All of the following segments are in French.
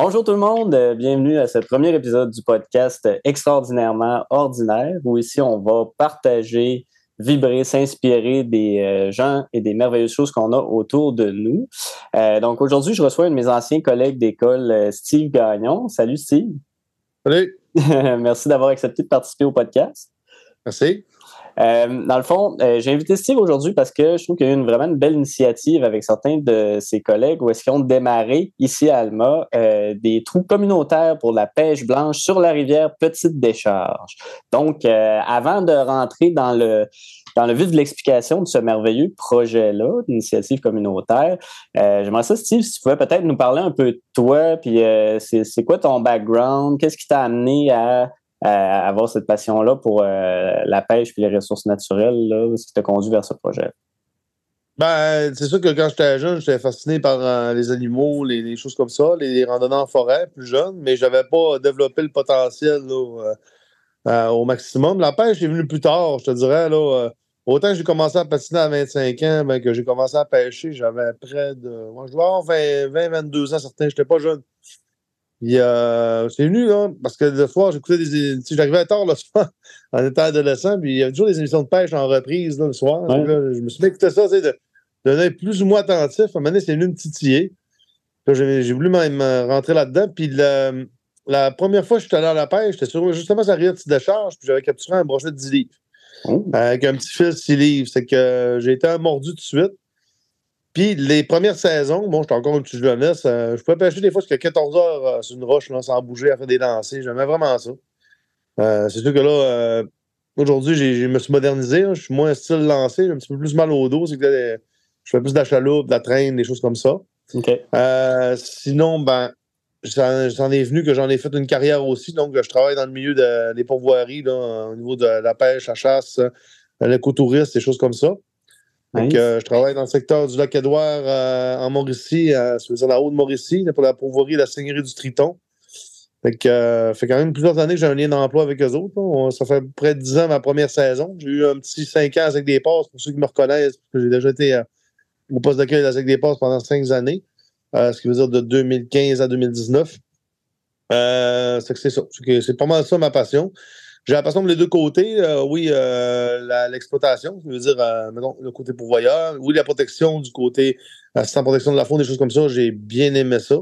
Bonjour tout le monde, euh, bienvenue à ce premier épisode du podcast Extraordinairement Ordinaire, où ici on va partager, vibrer, s'inspirer des euh, gens et des merveilleuses choses qu'on a autour de nous. Euh, donc aujourd'hui, je reçois un de mes anciens collègues d'école, Steve Gagnon. Salut Steve. Salut. Merci d'avoir accepté de participer au podcast. Merci. Euh, dans le fond, euh, j'ai invité Steve aujourd'hui parce que je trouve qu'il y a eu une, vraiment une belle initiative avec certains de ses collègues où est-ce qu'ils ont démarré ici à Alma euh, des trous communautaires pour la pêche blanche sur la rivière Petite Décharge. Donc, avant de rentrer dans le dans le vif de l'explication de ce merveilleux projet-là, d'initiative communautaire, j'aimerais ça, Steve, si tu pouvais peut-être nous parler un peu de toi, puis c'est quoi ton background, qu'est-ce qui t'a amené à avoir cette passion-là pour euh, la pêche et les ressources naturelles, là, ce qui t'a conduit vers ce projet? Ben, c'est sûr que quand j'étais jeune, j'étais fasciné par euh, les animaux, les, choses comme ça, les, randonnées en forêt plus jeune, mais je n'avais pas développé le potentiel euh, au maximum. La pêche est venue plus tard, je te dirais. Là, autant que j'ai commencé à patiner à 25 ans, ben, que j'ai commencé à pêcher, j'avais près de. Moi, je dois avoir 20-22 ans, certains, j'étais pas jeune. Euh, c'est venu, là, parce que le soir, j'écoutais des. J'arrivais tard le soir, en étant adolescent, puis il y avait toujours des émissions de pêche en reprise le soir. je me suis mis à écouter ça, sais, de, de plus ou moins attentif. À un moment donné, c'est venu me titiller. J'ai voulu même rentrer là-dedans. Puis la première fois que je suis allé à la pêche, j'étais sur justement sur la rivière de décharge, puis j'avais capturé un brochet de 10 livres. Oh. Avec un petit fil 6 livres. C'est que j'ai été mordu tout de suite. Puis les premières saisons, bon, j'étais encore une petite jeunesse, euh, je pouvais pêcher des fois jusqu'à 14 heures euh, sur une roche là, sans bouger, à faire des lancers. J'aimais vraiment ça. Euh, c'est sûr que là, aujourd'hui, je me suis modernisé. je suis moins style lancé, j'ai un petit peu plus mal au dos. C'est que je fais plus de la chaloupe, de la traîne, des choses comme ça. sinon, ben, j'en ai venu que j'en ai fait une carrière aussi. Donc, je travaille dans le milieu des pourvoiries, là, au niveau de la pêche, la chasse, l'écotourisme, des choses comme ça. Euh, je travaille dans le secteur du lac Édouard euh, en Mauricie, euh, dire la Haute-Mauricie, pour la pourvoirie de la Seigneurie du Triton. Fait que, fait quand même plusieurs années que j'ai un lien d'emploi avec eux autres. Ça fait près de 10 ans ma première saison. J'ai eu un petit 5 ans avec des passes pour ceux qui me reconnaissent, parce que j'ai déjà été au poste d'accueil avec des passes pendant 5 années, ce qui veut dire de 2015 à 2019. c'est ça. C'est pas mal ça ma passion. J'ai la passion de les deux côtés. Euh, oui, euh, l'exploitation, je veux dire, euh, le côté pourvoyeur. Oui, la protection du côté assistant protection de la faune, des choses comme ça. J'ai bien aimé ça.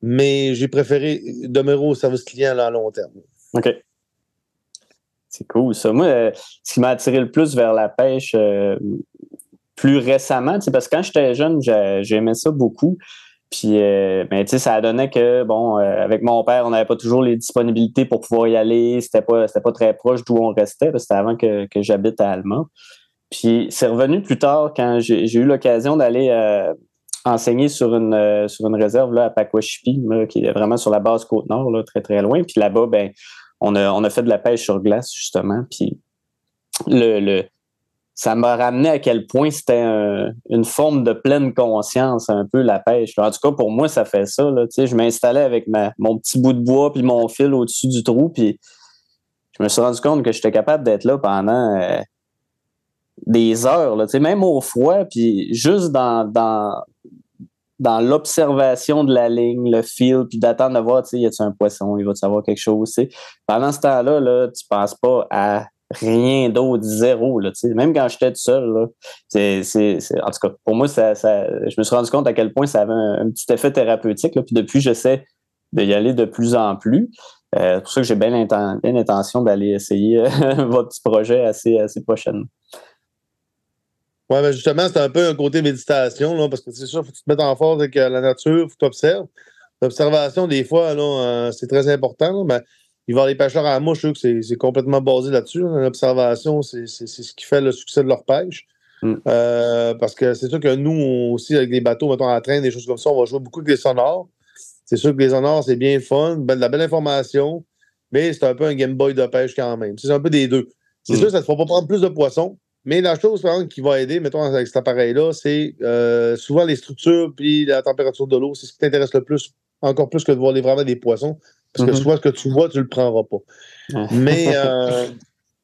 Mais j'ai préféré demeurer au service client à long terme. OK. C'est cool, ça. Moi, ce qui m'a attiré le plus vers la pêche plus récemment, parce que quand j'étais jeune, j'aimais ça beaucoup. Puis, euh, ben, tu sais, ça donné que, bon, euh, avec mon père, on n'avait pas toujours les disponibilités pour pouvoir y aller. C'était pas, pas très proche d'où on restait. C'était avant que, que j'habite à Allemand. Puis, c'est revenu plus tard quand j'ai, eu l'occasion d'aller euh, enseigner sur une, sur une réserve là, à Pakwashipi, qui est vraiment sur la base Côte-Nord, très, très loin. Puis là-bas, ben, on a, on a fait de la pêche sur glace, justement. Puis, le, le ça m'a ramené à quel point c'était une forme de pleine conscience, un peu la pêche. En tout cas, pour moi, ça fait ça. Là, je m'installais avec ma, mon petit bout de bois puis mon fil au-dessus du trou, puis je me suis rendu compte que j'étais capable d'être là pendant euh, des heures, là, même au froid, puis juste dans, dans, dans l'observation de la ligne, le fil, puis d'attendre de voir, y a-t-il un poisson, il va savoir quelque chose. Pendant ce temps-là, là, tu penses pas à rien d'autre, zéro. Là, Même quand j'étais tout seul, là, c'est, en tout cas, pour moi, ça, je me suis rendu compte à quel point ça avait un, petit effet thérapeutique. Là, puis depuis, j'essaie d'y aller de plus en plus. Euh, c'est pour ça que j'ai bien, l'intention d'aller essayer euh, votre petit projet assez, assez prochainement. Oui, mais justement, c'est un peu un côté méditation, là, parce que c'est sûr, il faut que tu te mettes en force avec euh, la nature, il faut que tu observes. L'observation, des fois, là, c'est très important, mais il va y avoir les pêcheurs à la mouche, c'est complètement basé là-dessus. L'observation, c'est ce qui fait le succès de leur pêche. Mm. Euh, parce que c'est sûr que nous aussi, avec des bateaux, mettons à train, des choses comme ça, on va jouer beaucoup avec des sonores. C'est sûr que les sonores, c'est bien fun, de la belle information, mais c'est un peu un Game Boy de pêche quand même. C'est un peu des deux. C'est mm. sûr que ça ne te fera pas prendre plus de poissons, mais la chose, par exemple, qui va aider, mettons, avec cet appareil-là, c'est euh, souvent les structures puis la température de l'eau. C'est ce qui t'intéresse le plus, encore plus que de voir vraiment des poissons. Parce que soit mm-hmm. ce que tu vois, tu le prendras pas. Mais, euh,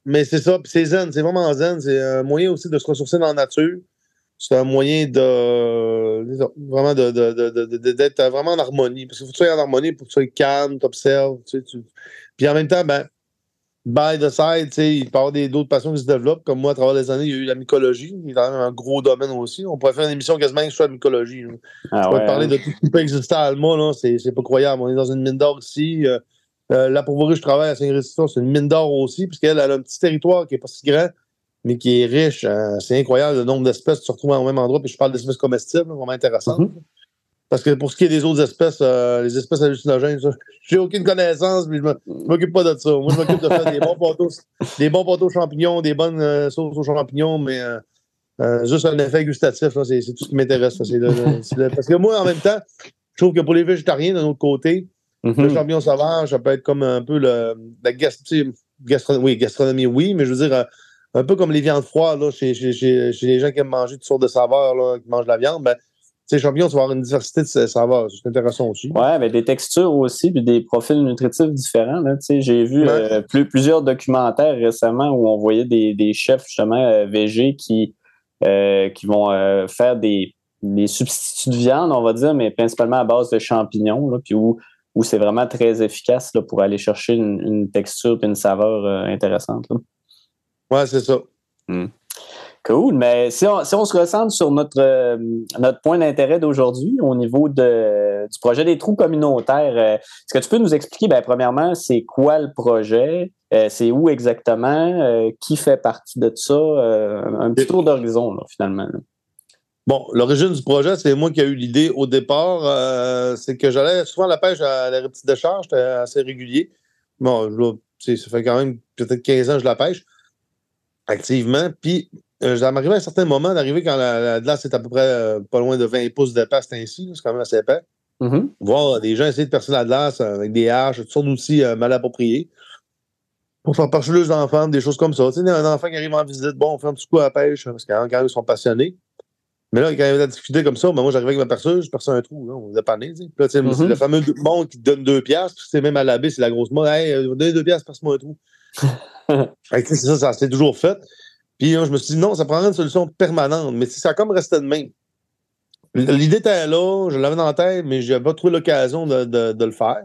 mais c'est ça, c'est zen, c'est vraiment zen. C'est un moyen aussi de se ressourcer dans la nature. c'est un moyen de vraiment d'être vraiment en harmonie. Parce qu'il faut que tu sois en harmonie pour que tu sois calme, tu observes. Puis en même temps, ben, by the side, il peut y avoir d'autres passions qui se développent. Comme moi, à travers les années, il y a eu la mycologie, qui est quand même un gros domaine aussi. On pourrait faire une émission quasiment sur la mycologie. Ah, on parler hein. de tout ce qui peut exister à Alma, c'est pas croyable. On est dans une mine d'or ici. Euh, euh, là, pour je travaille à Saint-Christophe, c'est une mine d'or aussi, puisqu'elle a un petit territoire qui n'est pas si grand, mais qui est riche. Hein. c'est incroyable le nombre d'espèces qui se retrouvent au même endroit. Puis je parle d'espèces comestibles, vraiment intéressantes. Mm-hmm. Parce que pour ce qui est des autres espèces, euh, les espèces hallucinogènes, j'ai aucune connaissance, mais je ne m'occupe pas de ça. Moi, je m'occupe de faire des bons poteaux, des bons poteaux champignons, des bonnes euh, sauces aux champignons, mais euh, juste un effet gustatif, c'est tout ce qui m'intéresse. parce que moi, en même temps, je trouve que pour les végétariens, d'un autre côté, mm-hmm. le champignon sauvage, ça peut être comme un peu le, la gastronomie. Oui, gastronomie, oui, mais je veux dire, un peu comme les viandes froides, là, chez, chez, chez, les gens qui aiment manger toutes sortes de saveurs, là, qui mangent de la viande, ben, sais, champignons, tu vas avoir une diversité de saveurs. C'est intéressant aussi. Oui, mais des textures aussi, puis des profils nutritifs différents. J'ai vu euh, plusieurs documentaires récemment où on voyait des, chefs, justement, euh, végés qui, euh, qui vont faire des, substituts de viande, on va dire, mais principalement à base de champignons, là, puis où, où c'est vraiment très efficace là, pour aller chercher une, texture et une saveur intéressante. Oui, c'est ça. Hmm. Cool. Mais si on, se recentre sur notre, euh, notre point d'intérêt d'aujourd'hui au niveau de, du projet des trous communautaires, euh, est-ce que tu peux nous expliquer, ben, premièrement, c'est quoi le projet? Euh, c'est où exactement? qui fait partie de ça? un petit tour d'horizon, finalement. Bon, l'origine du projet, c'est moi qui ai eu l'idée au départ. c'est que j'allais souvent la pêche à la petite décharge, j'étais assez régulier. Bon, ça fait quand même peut-être 15 ans que je la pêche activement. Puis euh, ça m'arrivait à un certain moment d'arriver quand la, glace est à peu près euh, pas loin de 20 pouces d'épais, c'est ainsi, c'est quand même assez épais. Mm-hmm. Voir des gens essayer de percer la glace avec des haches, toutes sortes d'outils euh, mal appropriés. Pour faire parcher les enfants, des choses comme ça. Tu sais, un enfant qui arrive en visite, bon, on fait un petit coup à la pêche, parce quand ils sont passionnés. Mais là, quand il y avait la difficulté comme ça, ben moi, j'arrivais avec ma perceuse, je perçais un trou, là, on dépanné. Puis là, mm-hmm. le fameux monde qui te donne deux piastres, c'est même à la baie, c'est la grosse mode. Hey, donnez deux piastres, perce-moi un trou. c'est ça, ça s'est toujours fait. Puis je me suis dit, non, ça prendrait une solution permanente. Mais ça a comme resté de même. L'idée était là, je l'avais dans la tête, mais je n'avais pas trouvé l'occasion de, le faire.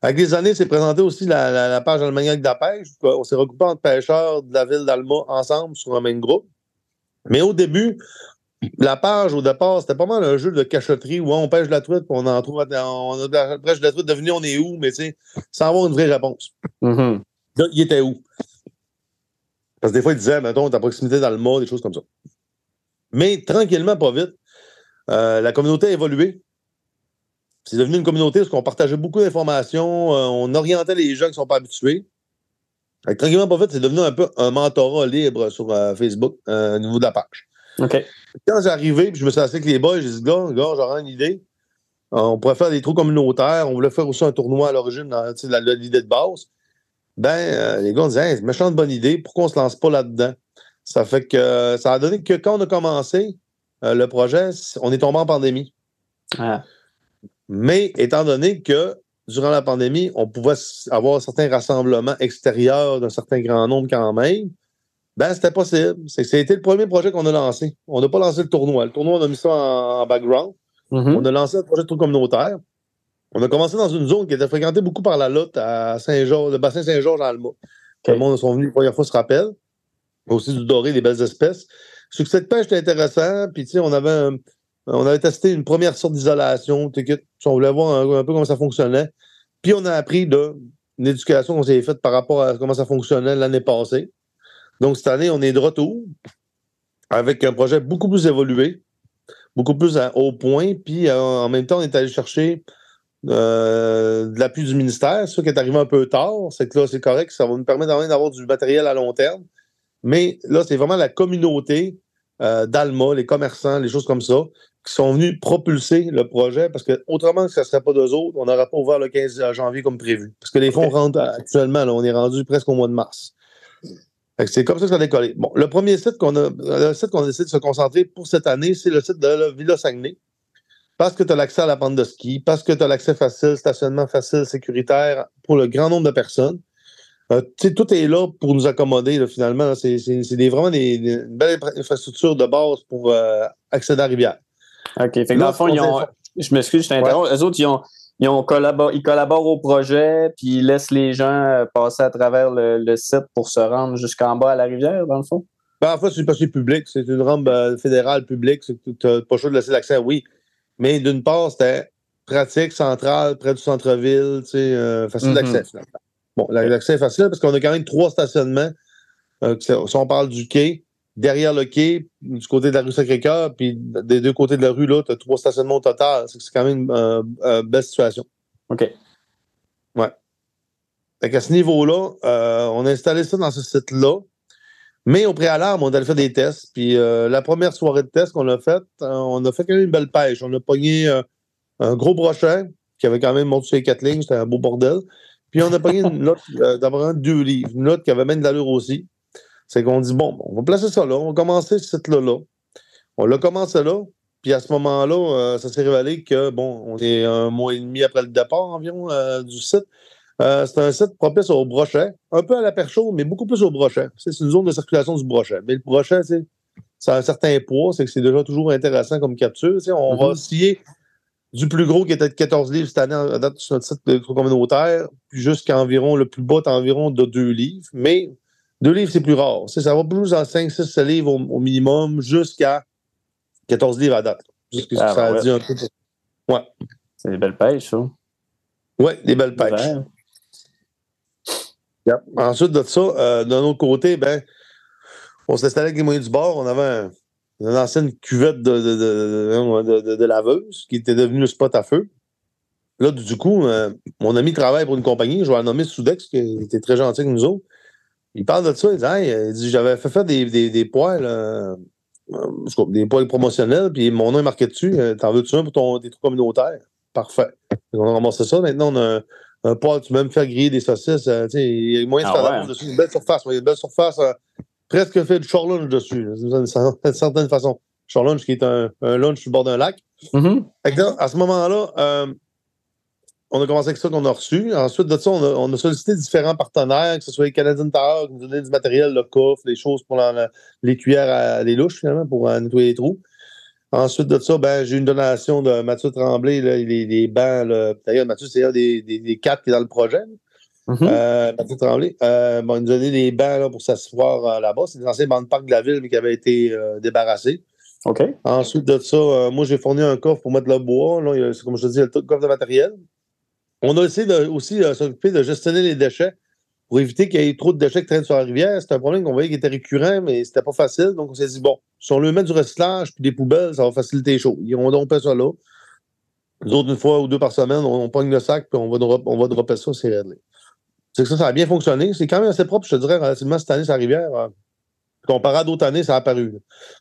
Avec les années, c'est présenté aussi la, page Almagnac de la pêche. On s'est regroupé entre pêcheurs de la ville d'Alma ensemble sur un même groupe. Mais au début, la page, au départ, c'était pas mal un jeu de cachotterie où on pêche la truite, puis on en trouve, on a pêche la truite, devenez on est où, mais tu sais, sans avoir une vraie réponse. Mm-hmm. il était où? Parce que des fois, ils disaient, mettons, ta proximité dans le mot, des choses comme ça. Mais tranquillement, pas vite, euh, la communauté a évolué. C'est devenu une communauté parce qu'on partageait beaucoup d'informations, euh, on orientait les gens qui ne sont pas habitués. tranquillement, pas vite, c'est devenu un peu un mentorat libre sur euh, Facebook au niveau de la page. OK. Quand j'ai arrivé, puis je me suis assis avec les boys, j'ai dit, gars, gars j'aurais une idée. on pourrait faire des trous communautaires. On voulait faire aussi un tournoi à l'origine, l'idée de base ben, euh, les gars ont dit, hey, méchante bonne idée, pourquoi on ne se lance pas là-dedans? Ça fait que ça a donné que quand on a commencé euh, le projet, on est tombé en pandémie. Ah. Mais étant donné que durant la pandémie, on pouvait avoir certains rassemblements extérieurs d'un certain grand nombre quand même, ben, c'était possible. C'était le premier projet qu'on a lancé. On n'a pas lancé le tournoi. Le tournoi, on a mis ça en, background. Mm-hmm. On a lancé un projet de tour communautaire. On a commencé dans une zone qui était fréquentée beaucoup par la lotte à Saint-Georges, le bassin Saint-Georges à Alma. Okay. Le monde sont venus la première fois se rappelle. Aussi du doré, des belles espèces. Succès de pêche était intéressant. Puis, tu sais, on avait, on avait testé une première sorte d'isolation. On voulait voir un, peu comment ça fonctionnait. Puis, on a appris de une éducation qu'on s'est faite par rapport à comment ça fonctionnait l'année passée. Donc, cette année, on est de retour avec un projet beaucoup plus évolué, beaucoup plus à haut point. Puis, euh, en même temps, on est allé chercher euh, de l'appui du ministère. Ce qui est arrivé un peu tard. C'est que là, c'est correct. Ça va nous permettre d'avoir du matériel à long terme. Mais là, c'est vraiment la communauté euh, d'Alma, les commerçants, les choses comme ça, qui sont venus propulser le projet parce que autrement, ça ne serait pas d'eux autres, on n'aurait pas ouvert le 15 janvier comme prévu. Parce que les fonds rentrent actuellement, là, on est rendu presque au mois de mars. C'est comme ça que ça a décollé. Bon, le premier site qu'on a, le site qu'on a décidé de se concentrer pour cette année, c'est le site de la Villa Saguenay parce que tu as l'accès à la bande de ski, parce que tu as l'accès facile, stationnement facile, sécuritaire pour le grand nombre de personnes. Euh, tout est là pour nous accommoder, finalement. C'est vraiment des, une belle infrastructure de base pour euh, accéder à la rivière. OK. Fait que dans le fond, ils ont, je m'excuse, je t'interromps. Les autres, ils, ont, ils, ont collaborent, ils collaborent au projet, puis ils laissent les gens euh, passer à travers le, site pour se rendre jusqu'en bas à la rivière, dans le fond? Ben, en fait, c'est passé public. C'est une rampe fédérale publique. Tu n'as pas le choix de laisser l'accès, oui. Mais d'une part, c'était pratique, centrale, près du centre-ville, facile mm-hmm. d'accès, finalement. Bon, l'accès est facile parce qu'on a quand même trois stationnements. Euh, si on parle du quai, derrière le quai, du côté de la rue Sacré-Cœur, puis des deux côtés de la rue, là, tu as trois stationnements au total. C'est quand même euh, une belle situation. OK. Ouais. Fait à ce niveau-là, euh, on a installé ça dans ce site-là. Mais au préalable, on allé faire des tests. Puis la première soirée de test qu'on a faite, on a fait quand même une belle pêche. On a pogné un gros brochet qui avait quand même monté sur les quatre lignes. C'était un beau bordel. Puis on a pris une note euh, deux livres, une note qui avait même de l'allure aussi. C'est qu'on dit, bon, on va placer ça là, on va commencer ce site-là là. On l'a commencé là, puis à ce moment-là, euh, ça s'est révélé que, bon, on est un mois et demi après le départ environ euh, du site. C'est un site propice au brochet, un peu à la perche mais beaucoup plus au brochet. C'est une zone de circulation du brochet. Mais le brochet, ça a un certain poids, c'est que c'est déjà toujours intéressant comme capture. On va essayer mm-hmm du plus gros qui était de 14 livres cette année à date sur notre site de communautaire, jusqu'à environ, le plus bas environ de 2 livres. Mais 2 livres, c'est plus rare. Ça va plus en 5, 6, 7 livres au, minimum, jusqu'à 14 livres à date. Jusqu'à ce que ah, ça a dit un peu. Ouais. C'est des belles pêches, ça. Oui, des belles pêches. Ensuite de ça, euh, d'un autre côté, ben, on s'installait avec les moyens du bord. On avait un, une ancienne cuvette de, de, de, laveuse qui était devenue le spot à feu. Là, du coup, euh, mon ami travaille pour une compagnie, je vais la nommer Soudex, qui était très gentil avec nous autres. Il parle de ça, il dit, hey, dit j'avais fait faire des, des, poils, euh, des poils promotionnels, puis mon nom est marqué dessus. Euh, t'en veux-tu un pour ton, tes trous communautaires? Parfait. On a ramassé ça. Maintenant, on a un, poil, tu peux même faire griller des saucisses. il y a moyen de ah faire dessus. Une belle surface. Il y a une belle surface presque fait du short lunch dessus, d'une certaine façon. Short lunch qui est un, un lunch sur le bord d'un lac. Mm-hmm. à ce moment-là, euh, on a commencé avec ça qu'on a reçu. Ensuite de ça, on a, sollicité différents partenaires, que ce soit les Canadian Tower qui nous donnaient du matériel, le coffre, les choses pour les cuillères à les louches, finalement, pour euh, nettoyer les trous. Ensuite de ça, ben, j'ai une donation de Mathieu Tremblay, là, les, les bancs. D'ailleurs, Mathieu, c'est un des, des, quatre qui est dans le projet. Mm-hmm. Euh, Tremblay. Euh, bon, il nous a donné des bancs pour s'asseoir euh, là-bas. C'est des anciens bancs de parc de la ville, mais qui avaient été débarrassés. OK. Ensuite de ça, moi, j'ai fourni un coffre pour mettre le bois. Là, c'est comme je te dis, le coffre de matériel. On a essayé de, aussi de s'occuper de gestionner les déchets pour éviter qu'il y ait trop de déchets qui traînent sur la rivière. C'était un problème qu'on voyait qui était récurrent, mais c'était pas facile. Donc, on s'est dit, bon, si on lui met du recyclage puis des poubelles, ça va faciliter les choses. On donc fait ça là. Nous autres, une fois ou deux par semaine, on, on pogne le sac puis on va, on va dropper ça, c'est réglé. C'est que ça, ça a bien fonctionné. C'est quand même assez propre, je te dirais, relativement cette année, sa rivière. Euh, comparé à d'autres années, ça a apparu.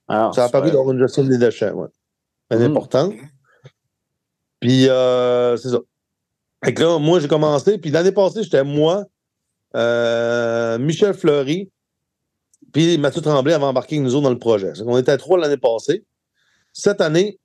Ah, ça a apparu dans une gestion des déchets, ouais. C'est mm. important. Puis, euh, c'est ça. Fait que là, moi, j'ai commencé. Puis l'année passée, j'étais moi, euh, Michel Fleury, puis Mathieu Tremblay avait embarqué nous autres dans le projet. On était trois l'année passée. Cette année,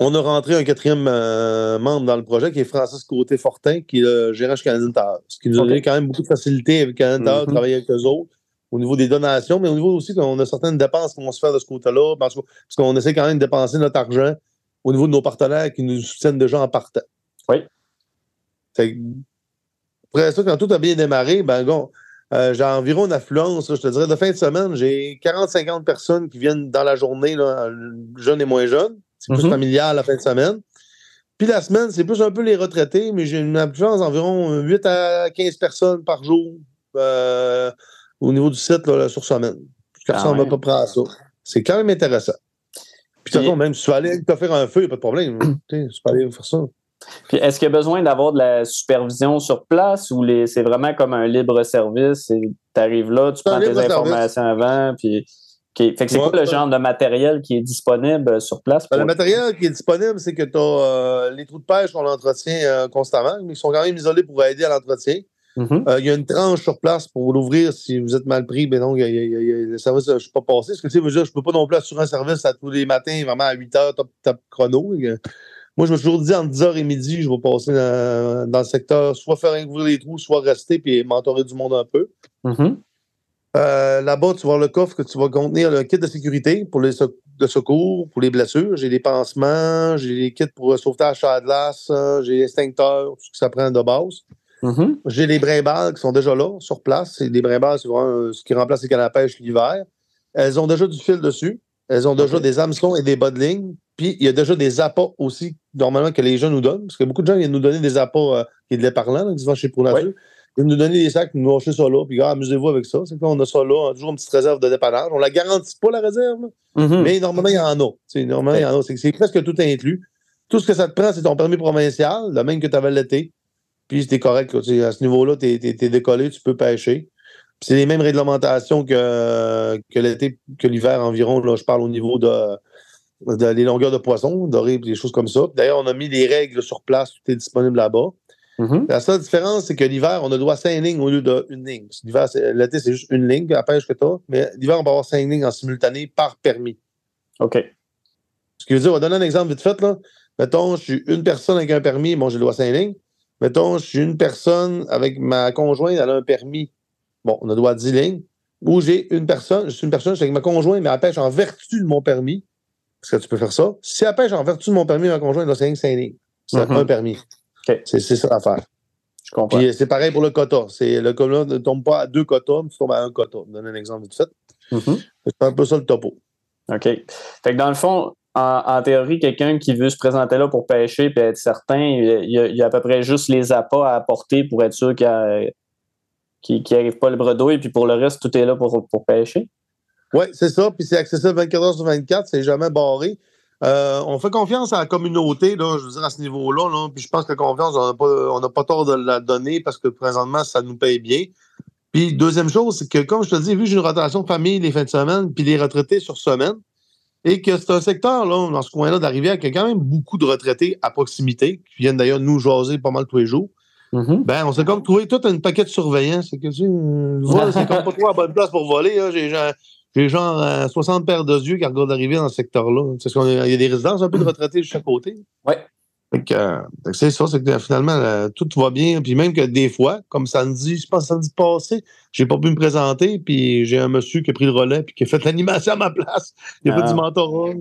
on a rentré un quatrième euh, membre dans le projet qui est Francis Côté-Fortin, qui est le gérant chez Canadian Tower. Ce qui nous a donné quand même beaucoup de facilité avec Canadian Tower, mm-hmm. travailler avec eux autres au niveau des donations, mais au niveau aussi qu'on a certaines dépenses qui vont se faire de ce côté-là, parce qu'on essaie quand même de dépenser notre argent au niveau de nos partenaires qui nous soutiennent déjà en partant. Oui. Après ça, quand tout a bien démarré, ben, bon, euh, j'ai environ une affluence, je te dirais, de fin de semaine, j'ai 40-50 personnes qui viennent dans la journée, là, jeunes et moins jeunes. C'est plus mhm. familial la fin de semaine. Puis la semaine, c'est plus un peu les retraités, mais j'ai une influence d'environ 8 à 15 personnes par jour euh, au niveau du site là, sur semaine. Ça ah ressemble à peu près à ça. C'est quand même intéressant. Puis de toute façon, même si tu vas aller te faire un feu, il n'y a pas de problème. tu peux aller faire ça. Puis est-ce qu'il y a besoin d'avoir de la supervision sur place ou c'est vraiment comme un libre service? Tu arrives là, tu prends tes informations avant, puis fait que c'est quoi le genre de matériel qui est disponible euh, sur place? Ben, le matériel qui est disponible, c'est que tu euh, les trous de pêche, on l'entretient euh, constamment, mais ils sont quand même isolés pour aider à l'entretien. Mm-hmm. Il y a une tranche sur place pour l'ouvrir si vous êtes mal pris. Mais non, le service, je ne suis pas passé. Que tu je ne peux pas non plus assurer un service à tous les matins, vraiment à 8 heures, top, top chrono. Moi, je me suis toujours dit, entre 10h et midi, je vais passer dans, le secteur, soit faire ouvrir les trous, soit rester puis mentorer du monde un peu. Mm-hmm. Euh, là-bas, tu vas voir le coffre que tu vas contenir le kit de sécurité pour les de secours, pour les blessures. J'ai les pansements, j'ai les kits pour sauvetage à glace, j'ai l'extincteur, tout ce que ça prend de base. Mm-hmm. J'ai les brimbales qui sont déjà là, sur place. Des brimbales, c'est vraiment ce qui remplace les cannes à pêche l'hiver. Elles ont déjà du fil dessus. Elles ont déjà des hameçons et des bas de ligne. Puis il y a déjà des appâts aussi, normalement, que les gens nous donnent. Parce que beaucoup de gens viennent nous donner des appâts euh, qui est de lait parlant, qui se vont chez Pour Nature. Ils viennent nous donner des sacs, nous lâcher ça là, puis amusez-vous avec ça. C'est on a ça là, on a toujours une petite réserve de dépannage. On la garantit pas, la réserve, mm-hmm. mais normalement, il y en a. normalement, il y en a. C'est c'est presque tout inclus. Tout ce que ça te prend, c'est ton permis provincial, le même que tu avais l'été. Puis c'était correct. à ce niveau-là, tu es, décollé, tu peux pêcher. C'est les mêmes réglementations que, que l'été, que l'hiver environ. Là, je parle au niveau de, les longueurs de poissons, dorés, des choses comme ça. D'ailleurs, on a mis les règles sur place, tout est disponible là-bas. Mm-hmm. La seule différence, c'est que l'hiver, on a droit à cinq lignes au lieu d'une ligne. L'hiver, l'été, c'est juste une ligne à pêche que tu as, mais l'hiver, on peut avoir cinq lignes en simultané par permis. OK. Ce qui veut dire, on va donner un exemple vite fait. Là. Mettons, je suis une personne avec un permis, bon, j'ai le droit à cinq lignes. Mettons, je suis une personne avec ma conjointe, elle a un permis. Bon, on a droit à 10 lignes. Ou j'ai une personne, je suis une personne, je suis avec ma conjointe, mais elle pêche en vertu de mon permis. Est-ce que tu peux faire ça? Si elle pêche en vertu de mon permis, ma conjointe doit 5 lignes. C'est mm-hmm. un permis. C'est ça l'affaire. Je comprends. Puis c'est pareil pour le quota. Le quota ne tombe pas à deux quotas, mais tu tombes à un quota. Je donne un exemple vite fait. Mm-hmm. C'est un peu ça le topo. OK. Fait que dans le fond, en, théorie, quelqu'un qui veut se présenter là pour pêcher et être certain, il y, a, à peu près juste les appâts à apporter pour être sûr qu'il n'arrive pas le bredo et puis pour le reste, tout est là pour, pour pêcher. Oui, c'est ça. Puis c'est accessible 24 heures sur 24, c'est jamais barré. Euh, on fait confiance à la communauté, là, je veux dire, à ce niveau-là. Là, puis je pense que la confiance, on n'a pas, tort de la donner parce que présentement, ça nous paye bien. Puis deuxième chose, c'est que, comme je te dis, vu que j'ai une rotation de famille les fins de semaine, puis les retraités sur semaine, et que c'est un secteur, là, dans ce coin-là d'arriver qui a quand même beaucoup de retraités à proximité, qui viennent d'ailleurs nous jaser pas mal tous les jours. Mm-hmm. Ben, on s'est comme trouvé tout un paquet de surveillants. C'est que tu c'est comme pas trop à bonne place pour voler. J'ai genre, 60 euh, paires de yeux qui regardent arriver dans ce secteur-là. Il y a des résidences un peu de retraités de chaque côté. Oui. Euh, c'est ça, c'est que finalement, tout va bien. Puis même que des fois, comme samedi, je pense samedi passé, j'ai pas pu me présenter, puis j'ai un monsieur qui a pris le relais puis qui a fait l'animation à ma place. Il a fait du ah. mentorat.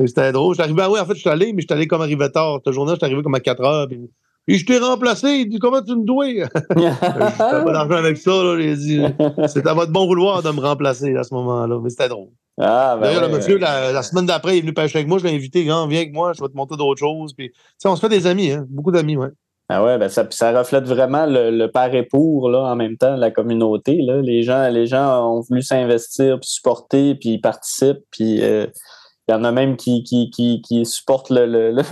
C'était drôle. Je arrivé, ah oui, en fait, je suis allé, mais je suis allé comme arrivé tard. Cette journée, je suis arrivé comme à 4 heures. Puis, et je t'ai remplacé. Il dit Comment tu me dois? J'avais pas d'argent avec ça. Là. dit C'est à votre bon vouloir de me remplacer à ce moment-là. Mais c'était drôle. Ah, ben D'ailleurs, le monsieur, la, semaine d'après, il est venu pêcher avec moi. Je l'ai invité, viens avec moi, je vais te montrer d'autres choses. Puis, on se fait des amis, hein? beaucoup d'amis, ouais. Ah ouais, ben ça, ça reflète vraiment le, le par et pour là, en même temps, la communauté. Là. Les, gens, les gens ont voulu s'investir, puis supporter, puis ils participent. Puis euh, il y en a même qui, qui, qui, qui supportent le, le,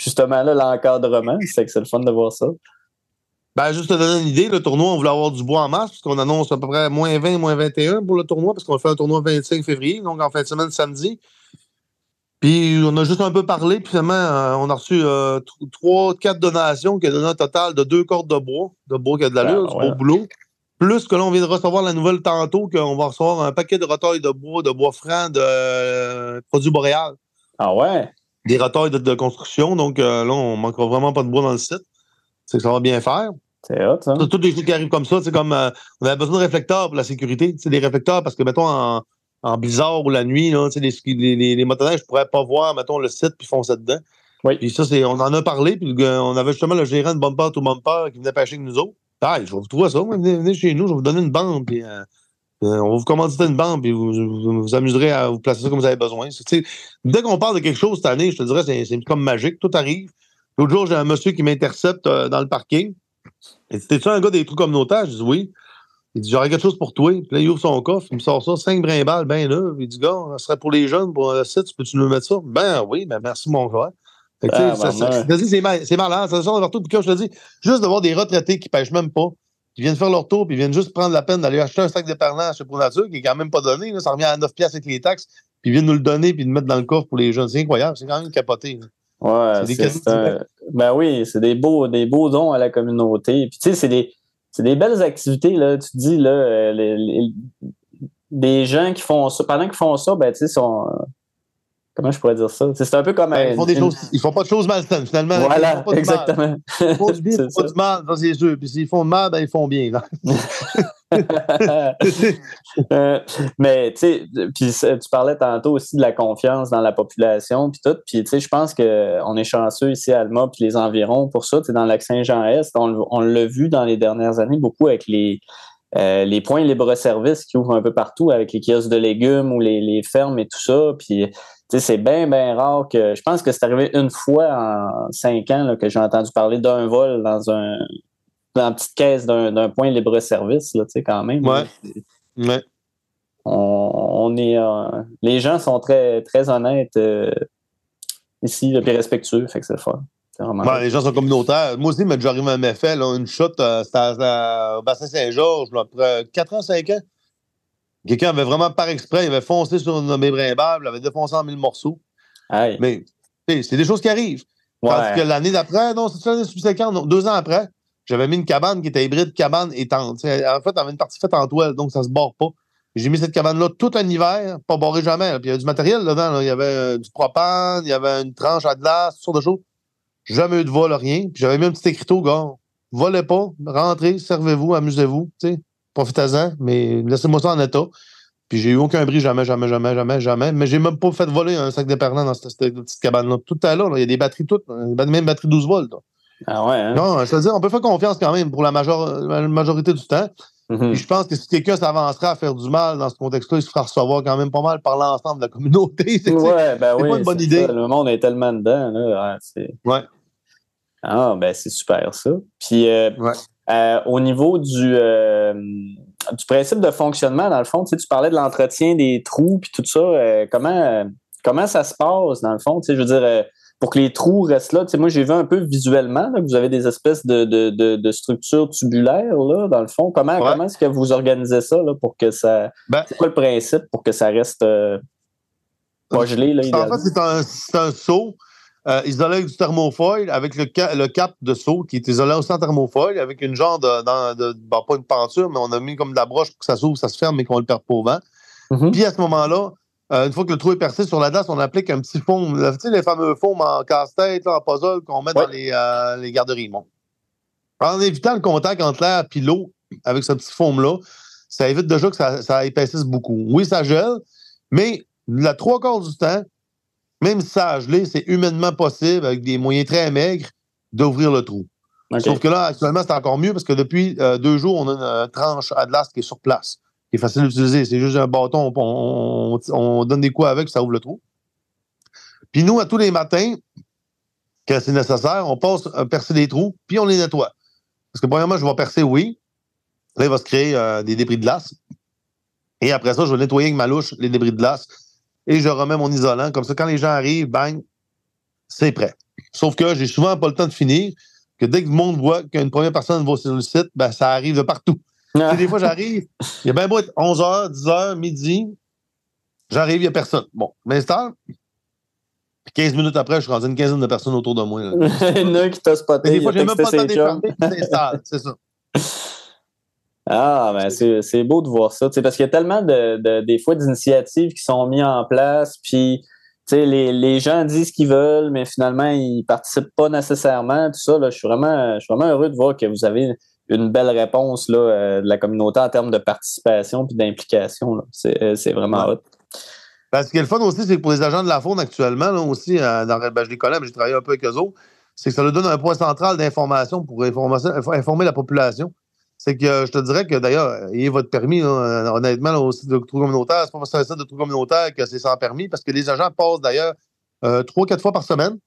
justement l'encadrement. C'est que c'est le fun de voir ça. Ben, juste te donner une idée, le tournoi, on voulait avoir du bois en masse, parce qu'on annonce à peu près moins 20, moins 21 pour le tournoi, parce qu'on fait un tournoi le 25 février, donc en fin de semaine, samedi. Puis on a juste un peu parlé, puis finalement, euh, on a reçu euh, trois, quatre donations qui a donné un total de deux cordes de bois, de bois qui a de l'allure, ah, du beau boulot. Plus que là, on vient de recevoir la nouvelle tantôt qu'on va recevoir un paquet de retailles de bois, de bois franc, de euh, produits boréal. Ah ouais? Des retailles de, construction, donc là, on manquera vraiment pas de bois dans le site. C'est que ça va bien faire. C'est hot, ça. Toutes les choses qui arrivent comme ça, c'est comme on avait besoin de réflecteurs pour la sécurité. C'est des réflecteurs parce que, mettons, en, en blizzard ou la nuit, là, les, les, les, les motoneiges ne pourraient pas voir, mettons, le site puis foncer dedans. Oui. Puis ça, c'est, on en a parlé, puis on avait justement le gérant de Bumper to Bumper qui venait pêcher avec nous autres. Ah, je vais vous trouver ça, venez, chez nous, je vais vous donner une bande, puis euh, euh, on va vous commander une bande, puis vous, vous, amuserez à vous placer ça comme vous avez besoin. dès qu'on parle de quelque chose cette année, je te dirais, c'est, c'est comme magique, tout arrive. L'autre jour, j'ai un monsieur qui m'intercepte euh, dans le parking. Et c'était-tu un gars des trucs communautaires? Je dis oui. Il dit, j'aurais quelque chose pour toi. Puis là, il ouvre son coffre, il me sort ça, cinq brimbales, ben là. Il dit, gars, ça serait pour les jeunes, pour le site, peux-tu nous mettre ça? Ben oui, ben merci, mon frère. Ah, c'est malin, ça sort partout. Puis je te dis, juste de voir des retraités qui pêchent même pas, qui viennent faire leur tour, puis viennent juste prendre la peine d'aller acheter un sac d'épargnage chez Pro Nature, qui est quand même pas donné, ça revient à 9 piastres avec les taxes, puis ils viennent nous le donner, puis le mettre dans le coffre pour les jeunes. C'est incroyable, c'est quand même capoté. Ouais, c'est Ben oui, c'est des beaux, des beaux dons à la communauté. Puis tu sais, c'est des c'est des belles activités, là. Tu te dis, là, euh, des gens qui font ça, pendant qu'ils font ça, ben, tu sais, sont, comment je pourrais dire ça? C'est un peu comme. Ben, ils, font des choses, ils font pas de choses malsaines, finalement. Voilà, exactement. Ils font du bien, ils font pas du mal, c'est sûr. Puis s'ils font mal, ben, ils font bien. Euh, mais tu sais, puis tu parlais tantôt aussi de la confiance dans la population, puis tout. Puis tu sais, je pense qu'on est chanceux ici à Alma, puis les environs pour ça. Tu sais, dans le lac Saint-Jean-Est, on, on l'a vu dans les dernières années beaucoup avec les euh, les points libre-service qui ouvrent un peu partout avec les kiosques de légumes ou les, fermes et tout ça. Puis, c'est bien, bien rare que. Je pense que c'est arrivé une fois en cinq ans que j'ai entendu parler d'un vol dans un dans une petite caisse d'un point libre-service, tu sais, quand même. Ouais. ouais. On, est. Euh, les gens sont très, très honnêtes euh, ici, et respectueux, fait que c'est fort. Ben, les gens sont communautaires. Moi aussi, mais déjà arrivé là, une chute, euh, c'était au bassin Saint-Georges, après 4 ans, 5 ans. Quelqu'un avait vraiment par exprès, il avait foncé sur une nommée brimbable, il avait défoncé en mille morceaux. Mais c'est des choses qui arrivent. Parce que l'année d'après, non, c'est l'année subséquente, deux ans après, j'avais mis une cabane qui était hybride cabane et tente. En fait, avait une partie faite en toile, donc ça se barre pas. J'ai mis cette cabane-là tout un hiver, pas barré jamais. Puis il y avait du matériel dedans. Il y avait euh, du propane, il y avait une tranche à glace, toutes sortes de choses. Jamais eu de vol, rien. Puis j'avais mis un petit écriteau, gars. Volez pas, rentrez, servez-vous, amusez-vous, tu sais. Profitez-en, mais laissez-moi ça en état. Puis j'ai eu aucun bris, jamais, jamais, jamais, jamais, jamais. Mais j'ai même pas fait voler un sac d'éperlant dans cette, petite cabane-là. Tout à l'heure, il y a des batteries toutes, même batterie 12 volts. Ah ouais, hein? Non, je veux dire, on peut faire confiance quand même pour la, majorité du temps. Mm-hmm. je pense que si quelqu'un s'avancerait à faire du mal dans ce contexte-là, il se fera recevoir quand même pas mal par l'ensemble de la communauté. C'est ouais, ben oui, pas une bonne idée. Le monde est tellement dedans. Là. Ouais. Ah, ben c'est super ça. Puis euh, euh, au niveau du, euh, du principe de fonctionnement, dans le fond, tu, sais, tu parlais de l'entretien des trous puis tout ça. comment, comment ça se passe, dans le fond? Tu sais, je veux dire, pour que les trous restent là, tu sais, moi j'ai vu un peu visuellement que vous avez des espèces de, de, de, structures tubulaires, là, dans le fond. Comment, comment est-ce que vous organisez ça là, pour que ça. Ben c'est quoi le principe pour que ça reste pas gelé? Là, en fait, c'est un, un seau euh, isolé avec du thermofoil, avec le, le, cap de saut qui est isolé aussi en thermofoil, avec une genre de, de pas une peinture, mais on a mis comme de la broche pour que ça s'ouvre, ça se ferme, mais qu'on le perd pas au vent. Mm-hmm. Puis à ce moment-là, euh, une fois que le trou est percé sur la glace, on applique un petit foam, tu sais, les fameux foams en casse-tête, en puzzle qu'on met dans les, euh, les garderies. Bon. En évitant le contact entre l'air et l'eau avec ce petit foam-là, ça évite déjà que ça, ça épaississe beaucoup. Oui, ça gèle, mais la trois quarts du temps, même si ça a gelé, c'est humainement possible, avec des moyens très maigres, d'ouvrir le trou. Sauf que là, actuellement, c'est encore mieux parce que depuis euh, deux jours, on a une euh, tranche Atlas qui est sur place, qui est facile d'utiliser. C'est juste un bâton, on, donne des coups avec, ça ouvre le trou. Puis nous, à tous les matins, quand c'est nécessaire, on passe à percer des trous, puis on les nettoie. Parce que premièrement, je vais percer, oui. Là, il va se créer euh, des débris de glace. Et après ça, je vais nettoyer avec ma louche les débris de glace et je remets mon isolant. Comme ça, quand les gens arrivent, bang, c'est prêt. Sauf que j'ai souvent pas le temps de finir, que dès que le monde voit qu'une première personne va sur le site, ben, ça arrive de partout. Des fois, j'arrive, il y a bien beau être 11h, 10h, midi, j'arrive, il n'y a personne. Bon, m'installe. Puis 15 minutes après, je suis rendu une quinzaine de personnes autour de moi. il y en a qui t'a spoté. des fois, j'ai même pas le temps de c'est ça. Ah, ben c'est beau de voir ça, parce qu'il y a tellement de, des fois d'initiatives qui sont mises en place, puis les, les gens disent ce qu'ils veulent, mais finalement, ils participent pas nécessairement, tout ça. Là, je, suis vraiment, je suis vraiment heureux de voir que vous avez une belle réponse là, euh, de la communauté en termes de participation et d'implication. Euh, c'est vraiment hot. Ben, ce qui est le fun aussi, c'est que pour les agents de la faune actuellement, là, aussi, euh, dans, ben, je les connais, j'ai travaillé un peu avec eux autres, c'est que ça leur donne un point central d'information pour informer la population c'est que je te dirais que d'ailleurs, ayez votre permis, honnêtement, au site de trou communautaire, c'est pas parce que c'est un site de trou communautaire que c'est sans permis, parce que les agents passent d'ailleurs euh, trois, quatre fois par semaine,